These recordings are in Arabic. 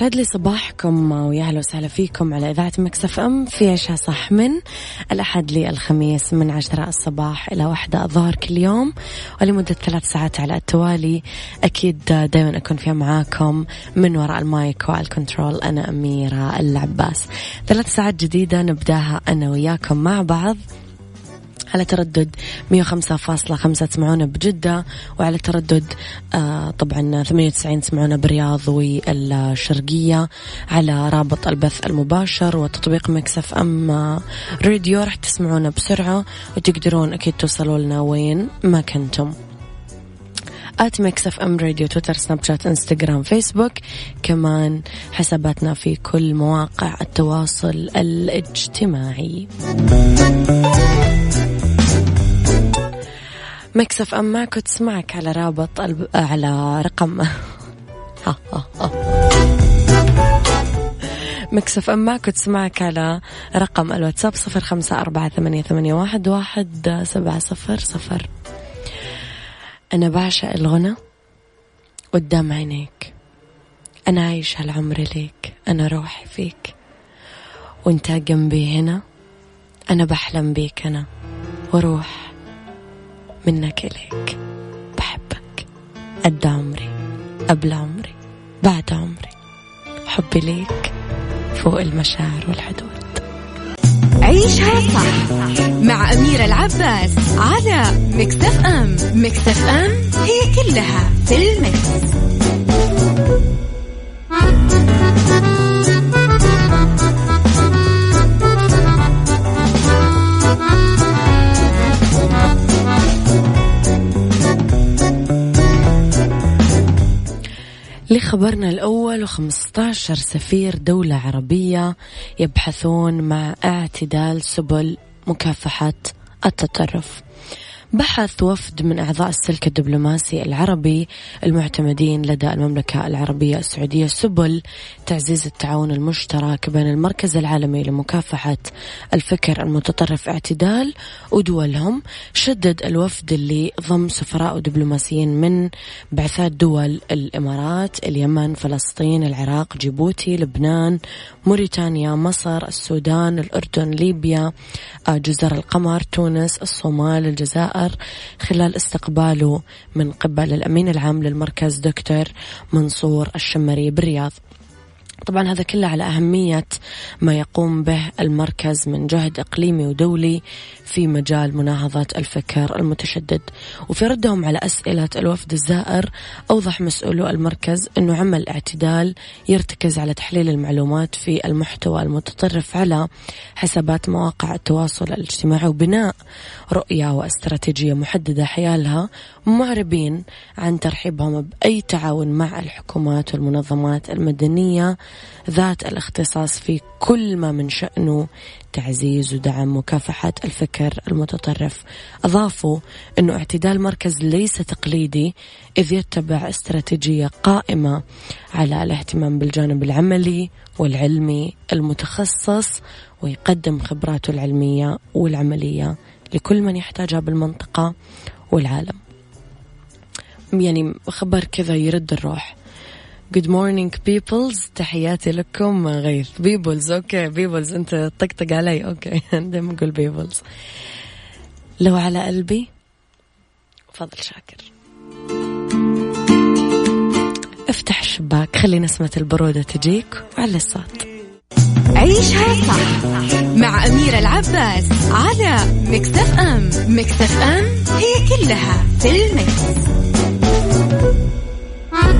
يسعد لي صباحكم ويا أهلا وسهلا فيكم على إذاعة ميكس اف ام في عيشها صح من الأحد للخميس من عشرة الصباح إلى واحدة الظهر كل يوم ولمدة ثلاث ساعات على التوالي. أكيد دائما أكون فيها معاكم من وراء المايك والكنترول أنا أميرة العباس. ثلاث ساعات جديدة نبدأها أنا وياكم مع بعض. على تردد 105.5 تسمعونا بجدة. وعلى تردد آه طبعا 98 تسمعونا برياض والشرقية. على رابط البث المباشر وتطبيق ميكس أف أم آه، راديو راح تسمعونا بسرعة وتقدرون أكيد توصلوا لنا وين ما كنتم. at ميكس اف ام راديو تويتر سناب شات إنستغرام فيسبوك. كمان حساباتنا في كل مواقع التواصل الاجتماعي. ميكس اف ام معك تسمعك على رابط الب... على رقم. اف ام معك تسمعك على رقم الواتساب صفر خمسة أربعة ثمانية, ثمانية واحد, واحد سبعة صفر صفر. أنا بعشق الغنى قدام عينيك. أنا عايش هالعمر ليك. أنا روحي فيك. وأنت جنبي هنا. أنا بحلم بيك أنا. وروح. منك إليك. بحبك. قد عمري. قبل عمري. بعد عمري. حبي ليك. فوق المشاعر والحدود. عيشها صح مع أميرة العباس على مكتف أم. مكتف أم هي كلها في المكس. لخبرنا الأول و15 سفير دولة عربية يبحثون مع اعتدال سبل مكافحة التطرف. بحث وفد من أعضاء السلك الدبلوماسي العربي المعتمدين لدى المملكة العربية السعودية سبل تعزيز التعاون المشترك بين المركز العالمي لمكافحة الفكر المتطرف اعتدال ودولهم شدد الوفد اللي ضم سفراء ودبلوماسيين من بعثات دول الإمارات اليمن فلسطين العراق جيبوتي لبنان موريتانيا مصر السودان الأردن ليبيا آه، جزر القمر تونس الصومال الجزائر خلال استقباله من قبل الأمين العام للمركز دكتور منصور الشمري بالرياض. طبعا هذا كله على أهمية ما يقوم به المركز من جهد إقليمي ودولي في مجال مناهضة الفكر المتشدد. وفي ردهم على أسئلة الوفد الزائر أوضح مسؤولو المركز أنه عمل اعتدال يرتكز على تحليل المعلومات في المحتوى المتطرف على حسابات مواقع التواصل الاجتماعي وبناء رؤية واستراتيجية محددة حيالها معربين عن ترحيبهم بأي تعاون مع الحكومات والمنظمات المدنية ذات الاختصاص في كل ما من شأنه تعزيز ودعم مكافحة الفكر المتطرف. أضافوا أنه اعتدال المركز ليس تقليدي إذ يتبع استراتيجية قائمة على الاهتمام بالجانب العملي والعلمي المتخصص ويقدم خبراته العلمية والعملية لكل من يحتاجها بالمنطقة والعالم. يعني خبر كذا يرد الروح. Good morning peoples. تحياتي لكم غيث peoples okay peoples انت طقطق علي. okay دائما أقول peoples لو على قلبي. فضل شاكر. افتح الشباك. خلي نسمة البرودة تجيك. وعلى الصوت. عيشها صح مع أميرة العباس على مكتف أم مكتف أم هي كلها في المكس.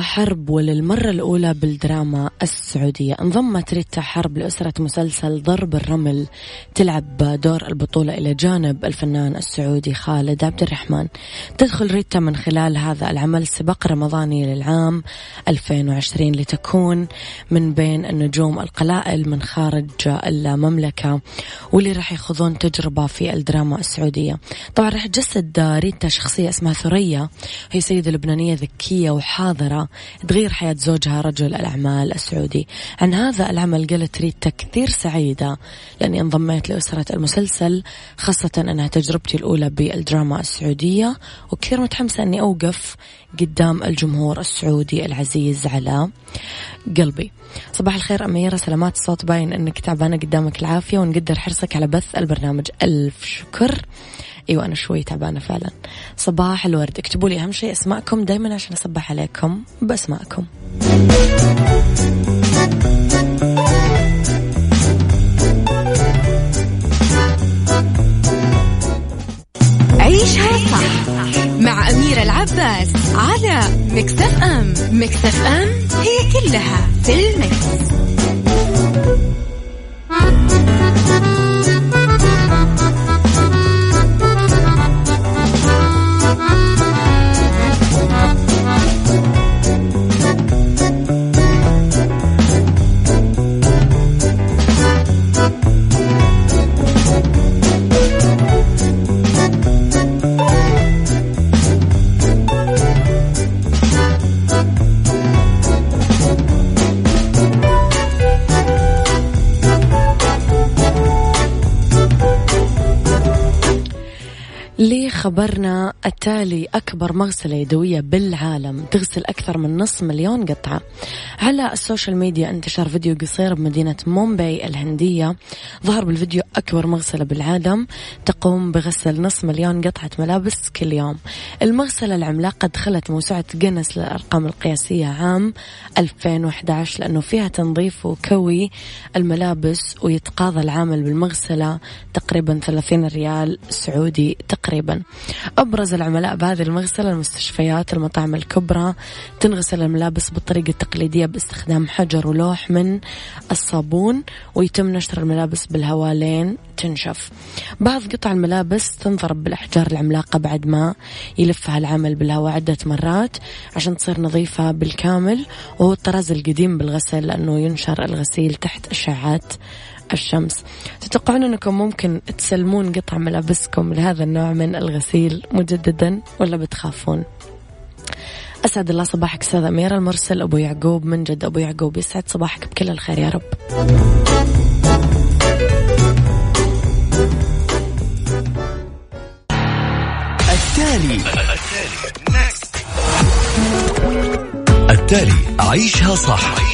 حرب وللمرة الأولى بالدراما السعودية. انضمت ريتا حرب لأسرة مسلسل ضرب الرمل تلعب دور البطولة إلى جانب الفنان السعودي خالد عبد الرحمن. تدخل ريتا من خلال هذا العمل سباق رمضاني للعام 2020 لتكون من بين النجوم القلائل من خارج المملكة واللي راح يخوضون تجربة في الدراما السعودية. طبعا راح تجسد ريتا شخصية اسمها ثريا هي سيدة لبنانية ذكية وحاضرة. تغير حياة زوجها رجل الأعمال السعودي. عن هذا العمل قالت ريتا كثير سعيدة لأني انضميت لأسرة المسلسل خاصة أنها تجربتي الأولى بالدراما السعودية وكثير متحمسة أني أوقف قدام الجمهور السعودي العزيز على قلبي. صباح الخير أميرة سلامات الصوت باين أنك تعبانة قدامك العافية ونقدر حرصك على بث البرنامج. ألف شكر. إيوه أنا شوي تعبانة فعلا. صباح الورد. اكتبوا لي أهم شيء أسماءكم دائما عشان أصبح عليكم بأسماءكم. عيشها صح مع أميرة العباس على مكتف أم. مكتف أم هي كلها في المكس. التالي أكبر مغسلة يدوية بالعالم تغسل أكثر من نصف مليون قطعة. على السوشيال ميديا انتشر فيديو قصير بمدينة مومباي الهندية. ظهر بالفيديو أكبر مغسلة بالعالم تقوم بغسل نصف مليون قطعة ملابس كل يوم. المغسلة العملاقة دخلت موسوعة جينيس للأرقام القياسية عام 2011 لأنه فيها تنظيف وكوي الملابس ويتقاضى العامل بالمغسلة تقريبا 30 ريال سعودي تقريبا. أبرز العملاء بهذه المغسلة المستشفيات المطاعم الكبرى تنغسل الملابس بالطريقة التقليدية باستخدام حجر ولوح من الصابون ويتم نشر الملابس بالهواء لين تنشف. بعض قطع الملابس تنضرب بالأحجار العملاقة بعد ما يلفها العامل بالهواء عدة مرات عشان تصير نظيفة بالكامل وهو الطراز القديم بالغسل لأنه ينشر الغسيل تحت أشعات الشمس. تتوقعون أنكم ممكن تسلمون قطع ملابسكم لهذا النوع من الغسيل مجددا ولا بتخافون؟ أسعد الله صباحك أستاذ أميرة المرسل. أبو يعقوب من جد أبو يعقوب يسعد صباحك. بكل الخير يا رب. التالي التالي. التالي. عيشها صح.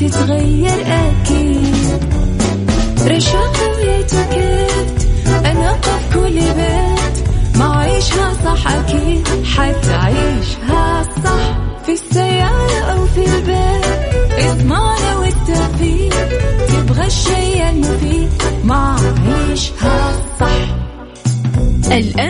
تتغير أكيد. رشاق ويتوكيت أنا في كل بيت. ما عيشها صح أكيد. حتعيشها صح في السيارة أو في البيت. إضمعنا والتوفيق. تبغى الشيء المفيد. ما عيشها صح. الآن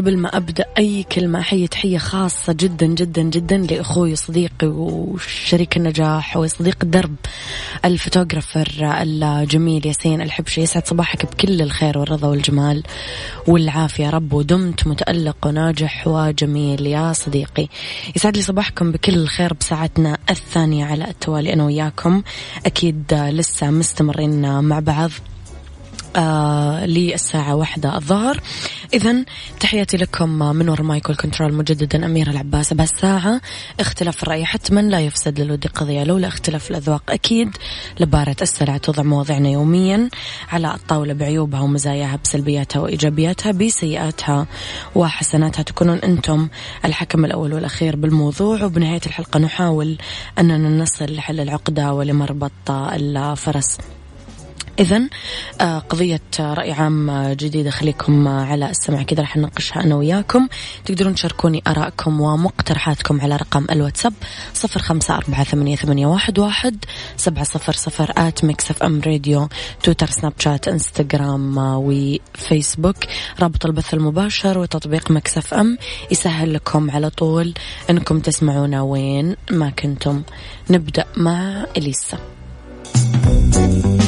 قبل ما أبدأ أي كلمة أحيي تحية خاصة جدا جدا جدا لأخوي وصديقي وشريك النجاح وصديق الدرب الفوتوغرافر الجميل ياسين الحبشي. يسعد صباحك بكل الخير والرضا والجمال والعافية. رب ودمت متألق وناجح وجميل يا صديقي. يسعد لي صباحكم بكل الخير بساعتنا الثانية على التوالي أنا وياكم. أكيد لسه مستمرين مع بعض. آه للساعة واحدة الظهر. إذا تحياتي لكم من وراء مايكل كنترول مجددا أميرة العباس. بهالساعة اختلاف الرأي حتما لا يفسد للود قضية لولا اختلاف الأذواق أكيد لبارة السلع توضع مواضعنا يوميا على الطاولة بعيوبها ومزاياها بسلبياتها وإيجابياتها بسيئاتها وحسناتها. تكونون أنتم الحكم الأول والأخير بالموضوع. وبنهاية الحلقة نحاول أننا نصل لحل العقدة ولمربط الفرس. إذا آه، قضية رأي عام جديدة خليكم على السمع. كذا رح نناقشها أنا وياكم. تقدرون تشاركوني آرائكم ومقترحاتكم على رقم الواتساب صفر خمسة أربعة ثمانية, ثمانية واحد, واحد سبعة صفر صفر at ميكس أف أم راديو تويتر سناب شات إنستغرام وفيسبوك. رابط البث المباشر وتطبيق ميكس أف أم يسهل لكم على طول أنكم تسمعونا وين ما كنتم. نبدأ مع إليسا.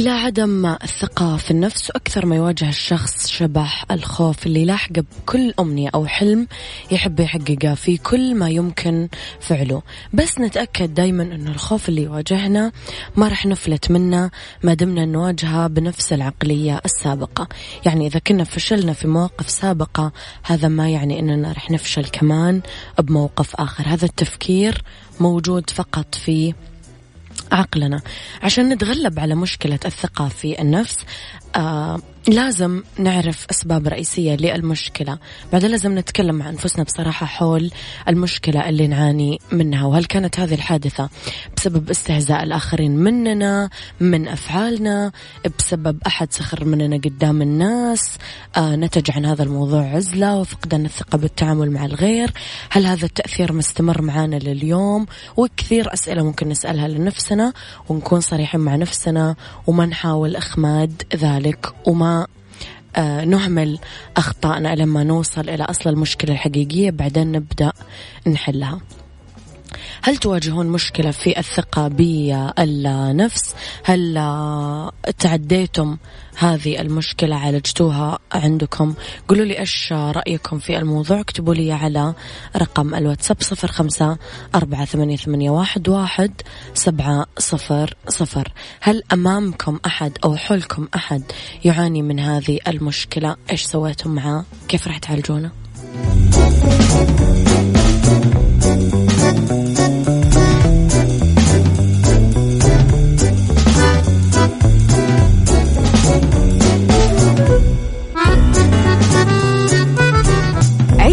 إلى عدم الثقة في النفس وأكثر ما يواجه الشخص شبح الخوف اللي يلاحقه بكل أمنية أو حلم يحب يحققه في كل ما يمكن فعله. بس نتأكد دايما أن الخوف اللي يواجهنا ما رح نفلت منه ما دمنا نواجهه بنفس العقلية السابقة. يعني إذا كنا فشلنا في مواقف سابقة هذا ما يعني أننا رح نفشل كمان بموقف آخر. هذا التفكير موجود فقط في عقلنا. عشان نتغلب على مشكلة الثقة في النفس آه لازم نعرف أسباب رئيسية للمشكلة. بعدين لازم نتكلم مع أنفسنا بصراحة حول المشكلة اللي نعاني منها وهل كانت هذه الحادثة بسبب استهزاء الآخرين مننا من أفعالنا بسبب أحد سخر مننا قدام الناس آه نتج عن هذا الموضوع عزلة وفقدان الثقة بالتعامل مع الغير؟ هل هذا التأثير مستمر معنا لليوم؟ وكثير أسئلة ممكن نسألها لنفسنا ونكون صريحين مع نفسنا وما نحاول إخماد ذلك وما نهمل أخطائنا لما نوصل إلى أصل المشكلة الحقيقية بعدين نبدأ نحلها. هل تواجهون مشكلة في الثقة بالنفس؟ هل تعديتم هذه المشكلة عالجتوها عندكم؟ قولوا لي إيش رأيكم في الموضوع. اكتبوا لي على رقم الواتساب صفر خمسة أربعة ثمانية, ثمانية واحد, واحد سبعة صفر صفر. هل أمامكم أحد أو حولكم أحد يعاني من هذه المشكلة؟ إيش سويتم معاه كيف راح تعالجونه؟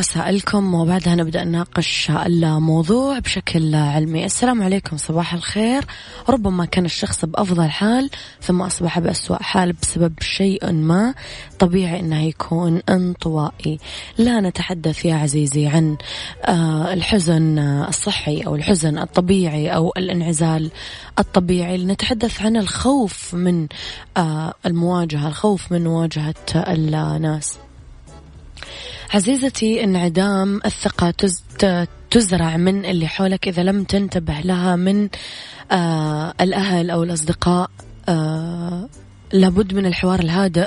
لرسائلكم وبعدها نبدأ نناقش الموضوع بشكل علمي. السلام عليكم صباح الخير. ربما كان الشخص بأفضل حال ثم أصبح بأسوأ حال بسبب شيء ما طبيعي أنه يكون انطوائي. لا نتحدث يا عزيزي عن آه، الحزن الصحي أو الحزن الطبيعي أو الانعزال الطبيعي. نتحدث عن الخوف من آه، المواجهة الخوف من مواجهة الناس. عزيزتي انعدام الثقة تزرع من اللي حولك إذا لم تنتبه لها من آه الأهل أو الأصدقاء آه لابد من الحوار الهادئ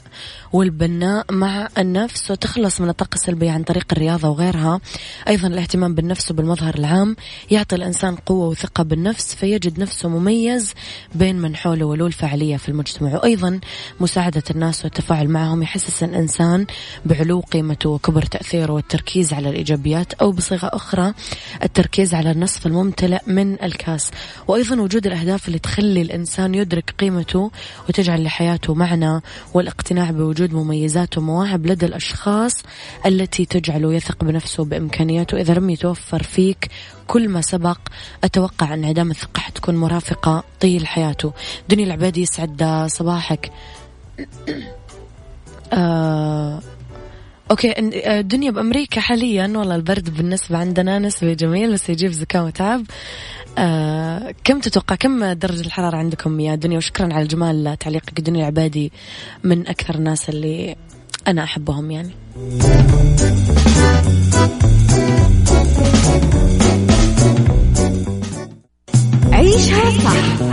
والبناء مع النفس وتخلص من الطاقة السلبية عن طريق الرياضة وغيرها. أيضا الاهتمام بالنفس وبالمظهر العام يعطي الإنسان قوة وثقة بالنفس فيجد نفسه مميز بين من حوله ولو الفاعلية في المجتمع. وأيضا مساعدة الناس والتفاعل معهم يحسس الإنسان بعلو قيمته وكبر تأثيره والتركيز على الإيجابيات أو بصيغة أخرى التركيز على النصف الممتلئ من الكاس. وأيضا وجود الأهداف اللي تخلي الإنسان يدرك قيمته وتجعل لحياته معنى والاقتناع بوجود وجود مميزات ومواهب لدى الأشخاص التي تجعله يثق بنفسه وبإمكانياته إذا لم يتوفر فيك كل ما سبق أتوقع أن انعدام الثقة حتكون مرافقة طيل حياته. دنيا العبادي يسعد صباحك. آه أوكي الدنيا بأمريكا حاليا والله البرد بالنسبة عندنا نسبي جميل بس يجيب زكاة وتعب. آه كم تتوقع كم درجة الحرارة عندكم يا دنيا؟ وشكرا على الجمال تعليقك دنيا العبادي من أكثر الناس اللي أنا أحبهم يعني. عيشها صح.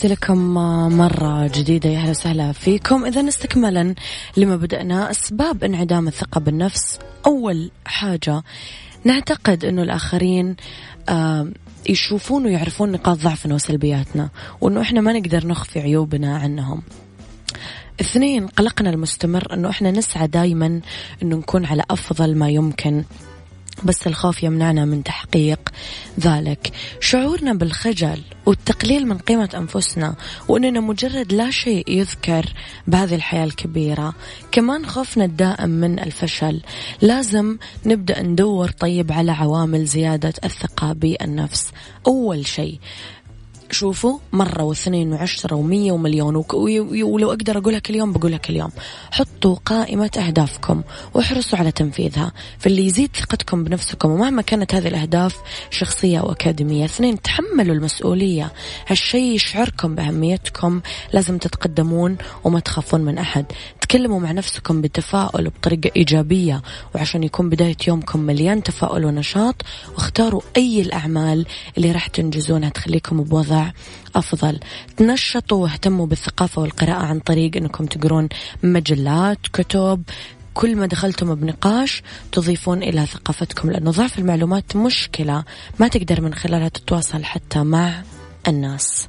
تحياتي لكم مرة جديدة يا أهلا وسهلا فيكم. إذا استكمالا لما بدأنا أسباب انعدام الثقة بالنفس. أول حاجة نعتقد أنه الآخرين يشوفون ويعرفون نقاط ضعفنا وسلبياتنا وأنه إحنا ما نقدر نخفي عيوبنا عنهم. اثنين قلقنا المستمر أنه إحنا نسعى دايما أنه نكون على أفضل ما يمكن. بس الخوف يمنعنا من تحقيق ذلك. شعورنا بالخجل والتقليل من قيمة أنفسنا وأننا مجرد لا شيء يذكر بهذه الحياة الكبيرة. كمان خوفنا الدائم من الفشل. لازم نبدأ ندور طيب على عوامل زيادة الثقة بالنفس. أول شيء شوفوا مرة واثنين وعشرة ومية ومليون. ولو أقدر أقولها كل يوم بقولها كل يوم حطوا قائمة أهدافكم واحرصوا على تنفيذها. فاللي يزيد ثقتكم بنفسكم ومهما كانت هذه الأهداف شخصية أو أكاديمية. اثنين تحملوا المسؤولية. هالشيء يشعركم بأهميتكم. لازم تتقدمون وما تخافون من أحد. تكلموا مع نفسكم بتفاؤل وبطريقة إيجابية وعشان يكون بداية يومكم مليان تفاؤل ونشاط واختاروا أي الأعمال اللي راح تنجزونها تخليكم بوضع أفضل. تنشطوا واهتموا بالثقافة والقراءة عن طريق أنكم تقرون مجلات كتب. كل ما دخلتم بنقاش تضيفون إلى ثقافتكم لأنه ضعف المعلومات مشكلة ما تقدر من خلالها تتواصل حتى مع الناس.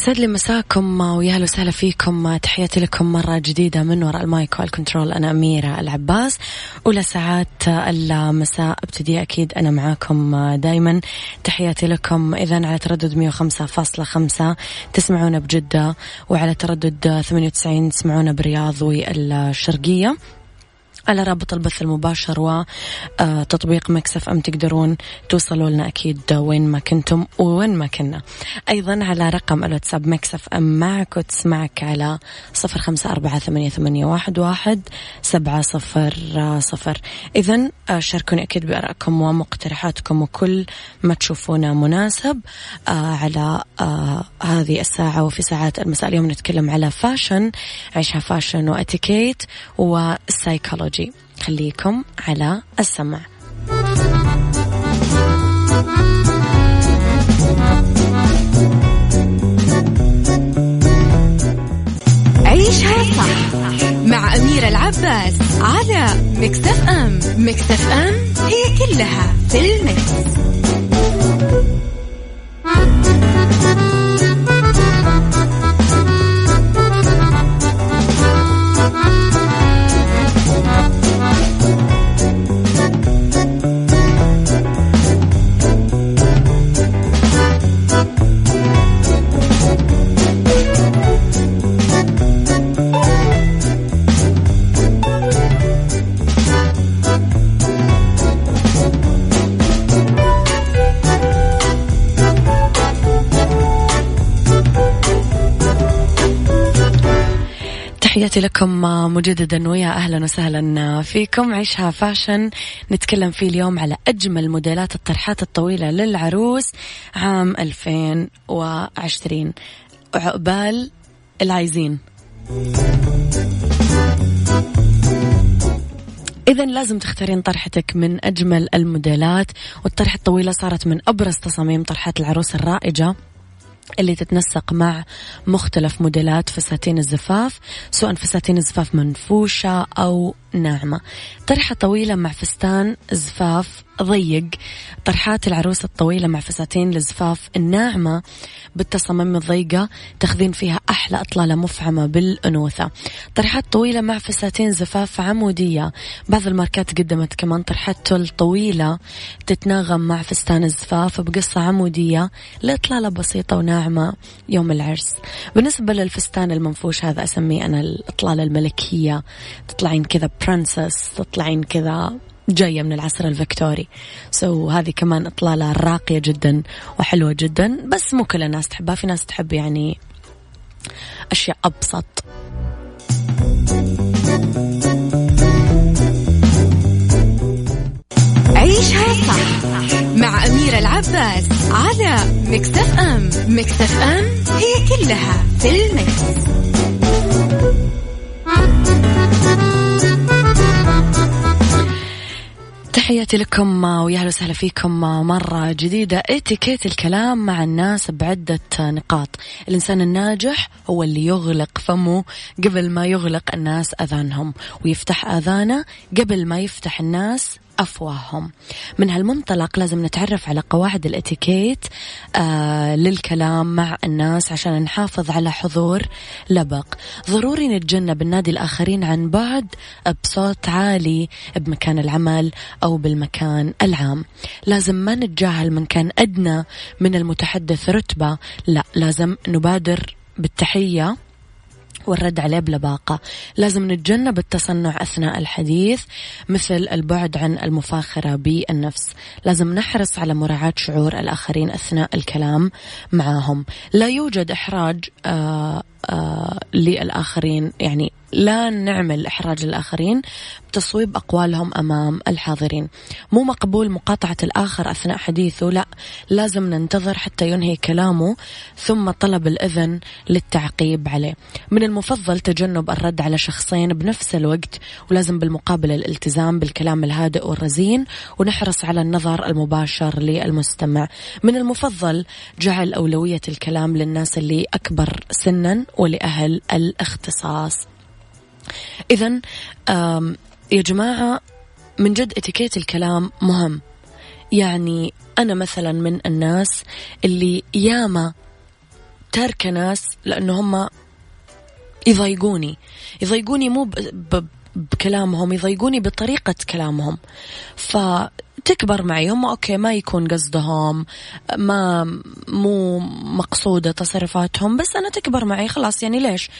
يسعد لي مساكم ويا أهلا وسهلا فيكم. تحياتي لكم مرة جديدة من وراء المايك والكنترول أنا أميرة العباس. أولى ساعات المساء أبتدي أكيد أنا معاكم دايما. تحياتي لكم. إذا على تردد 105.5 تسمعونا بجدة. وعلى تردد 98 تسمعونا برياض والشرقية. على رابط البث المباشر وتطبيق ميكس أف أم تقدرون توصلوا لنا أكيد وين ما كنتم وين ما كنا. أيضا على رقم الواتساب ميكس أف أم معك وتسمعك على صفر خمسة أربعة ثمانية, ثمانية واحد, واحد سبعة صفر صفر. إذا شاركوني أكيد بأرائكم ومقترحاتكم وكل ما تشوفونه مناسب على هذه الساعة وفي ساعات المساء. اليوم نتكلم على fashion عيشها fashion وإتيكيت والسايكولوجي خليكم على السمع. عيشها صح مع أميرة العباس على مكتف أم مكتف أم هي كلها في المكس. تحياتي لكم مجددا ويا أهلا وسهلا فيكم. عيشها فاشن. نتكلم فيه اليوم على أجمل موديلات الطرحات الطويلة للعروس عام 2020 عقبال العايزين. إذا لازم تختارين طرحتك من أجمل الموديلات والطرحة الطويلة صارت من أبرز تصاميم طرحات العروس الرائجة. اللي تتنسق مع مختلف موديلات فساتين الزفاف سواء فساتين الزفاف منفوشة أو ناعمة. طرحة طويلة مع فستان زفاف ضيق. طرحات العروس الطويلة مع فساتين الزفاف الناعمة بالتصاميم الضيقة تاخذين فيها أحلى إطلالة مفعمة بالأنوثة. طرحات طويلة مع فساتين زفاف عمودية. بعض الماركات قدمت كمان طرحات تل طويلة تتناغم مع فستان الزفاف بقصة عمودية لإطلالة بسيطة وناعمة يوم العرس. بالنسبة للفستان المنفوش هذا أسميه أنا الإطلالة الملكية. تطلعين كذا princess تطلعين كذا جاية من العصر الفكتوري so, هذه كمان إطلالة راقية جدا وحلوة جدا بس مو كل الناس تحبها. في ناس تحب يعني أشياء أبسط. عيشها صح مع أميرة العباس على مكتف أم. مكتف أم هي كلها في المكس. تحياتي لكم ويا أهلا وسهلا فيكم مرة جديدة. إتيكيت الكلام مع الناس بعدة نقاط. الإنسان الناجح هو اللي يغلق فمه قبل ما يغلق الناس أذانهم ويفتح آذانه قبل ما يفتح الناس أفواههم. من هالمنطلق لازم نتعرف على قواعد الإتيكيت آه للكلام مع الناس عشان نحافظ على حضور لبق. ضروري نتجنب النادي الآخرين عن بعد بصوت عالي بمكان العمل أو بالمكان العام. لازم ما نتجاهل من كان أدنى من المتحدث رتبة. لا لازم نبادر بالتحية. والرد عليه بلباقة. لازم نتجنب التصنع أثناء الحديث مثل البعد عن المفاخرة بالنفس. لازم نحرص على مراعاة شعور الآخرين أثناء الكلام معهم. لا يوجد إحراج آه للآخرين. يعني لا نعمل إحراج للآخرين بتصويب أقوالهم أمام الحاضرين. مو مقبول مقاطعة الآخر أثناء حديثه لا لازم ننتظر حتى ينهي كلامه ثم طلب الإذن للتعقيب عليه. من المفضل تجنب الرد على شخصين بنفس الوقت ولازم بالمقابل الالتزام بالكلام الهادئ والرزين ونحرص على النظر المباشر للمستمع. من المفضل جعل أولوية الكلام للناس اللي أكبر سنا ولأهل الاختصاص. إذا يا جماعة من جد اتيكيت الكلام مهم. يعني أنا مثلا من الناس اللي ياما تاركة ناس لأنه هم يضايقوني. يضايقوني مو. بكلامهم يضايقوني بطريقة كلامهم. فتكبر معي. هم أوكي ما يكون قصدهم ما مو مقصودة تصرفاتهم بس أنا تكبر معي خلاص. يعني ليش؟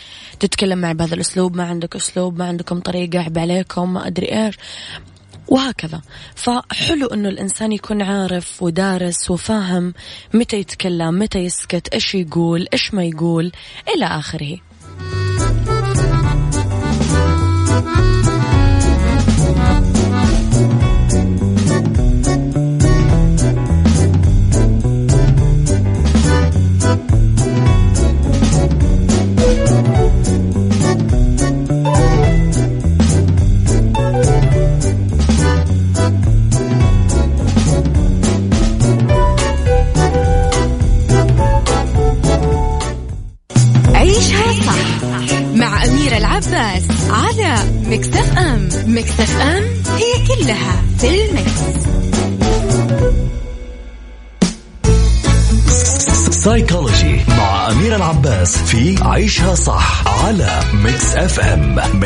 تتكلم معي بهذا الأسلوب ما عندك أسلوب ما عندكم طريقة عيب عليكم ما أدري إيش. وهكذا. فحلو إنه الإنسان يكون عارف ودارس وفاهم متى يتكلم متى يسكت إيش يقول إيش ما يقول إلى آخره.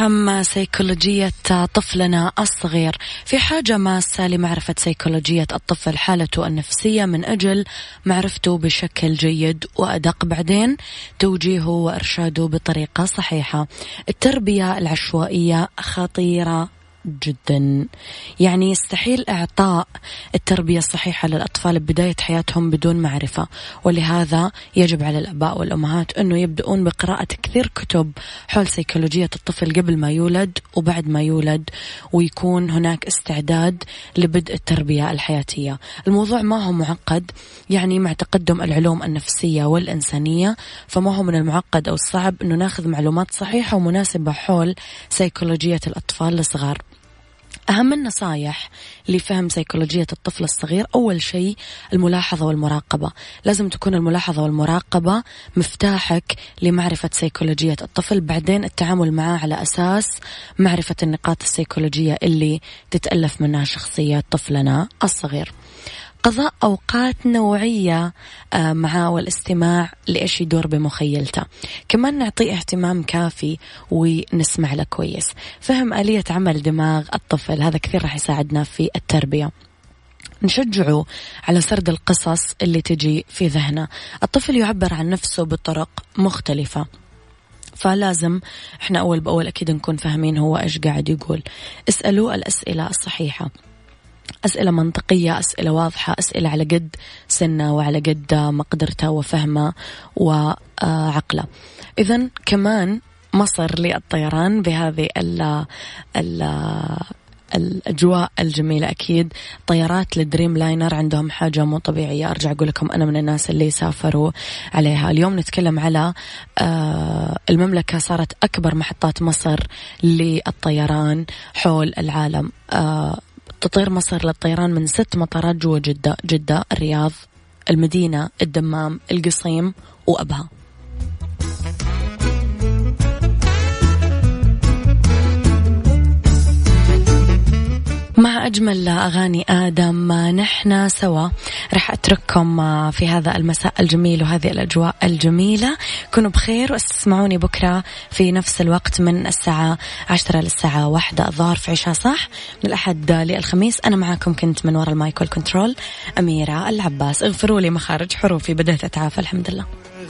نفهم سيكولوجية طفلنا الصغير. في حاجة ماسة لمعرفة سيكولوجية الطفل حالته النفسية من أجل معرفته بشكل جيد وأدق. بعدين توجيهه وإرشاده بطريقة صحيحة. التربية العشوائية خطيرة. جدا. يعني يستحيل إعطاء التربية الصحيحة للأطفال ببداية حياتهم بدون معرفة. ولهذا يجب على الأباء والأمهات أنه يبدأون بقراءة كثير كتب حول سيكولوجية الطفل قبل ما يولد وبعد ما يولد ويكون هناك استعداد لبدء التربية الحياتية. الموضوع ما هو معقد يعني مع تقدم العلوم النفسية والإنسانية فما هو من المعقد أو الصعب أنه ناخذ معلومات صحيحة ومناسبة حول سيكولوجية الأطفال الصغار. أهم النصايح لفهم سيكولوجية الطفل الصغير. أول شيء الملاحظة والمراقبة. لازم تكون الملاحظة والمراقبة مفتاحك لمعرفة سيكولوجية الطفل. بعدين التعامل معه على أساس معرفة النقاط السيكولوجية اللي تتألف منها شخصية طفلنا الصغير. قضاء أوقات نوعية معاه والاستماع لإيش يدور بمخيلته. كمان نعطيه اهتمام كافي ونسمع له كويس. فهم آلية عمل دماغ الطفل هذا كثير راح يساعدنا في التربية. نشجعه على سرد القصص اللي تجي في ذهنه. الطفل يعبر عن نفسه بطرق مختلفة. فلازم إحنا أول بأول أكيد نكون فاهمين هو إيش قاعد يقول. اسألوه الأسئلة الصحيحة. أسئلة منطقية أسئلة واضحة أسئلة على قد سنة وعلى قد مقدرته وفهمه وعقله إذا كمان مصر للطيران بهذه ال ال الأجواء الجميلة. أكيد طيارات الدريم لاينر عندهم حاجة مو طبيعية. أرجع أقول لكم أنا من الناس اللي سافروا عليها. اليوم نتكلم على آه، المملكة صارت أكبر محطات مصر للطيران حول العالم. آه، تطير مصر للطيران من ست مطارات جوا جدة جدة الرياض المدينة الدمام القصيم وأبها. أجمل أغاني آدم نحن سوا. رح أترككم في هذا المساء الجميل وهذه الأجواء الجميلة. كونوا بخير واستسمعوني بكرة في نفس الوقت من الساعة عشرة للساعة واحدة الظهر في عشاء صح؟ من الأحد للخميس. أنا معاكم كنت من وراء المايكل كنترول أميرة العباس. اغفروا لي مخارج حروفي بدأت أتعافى الحمد لله.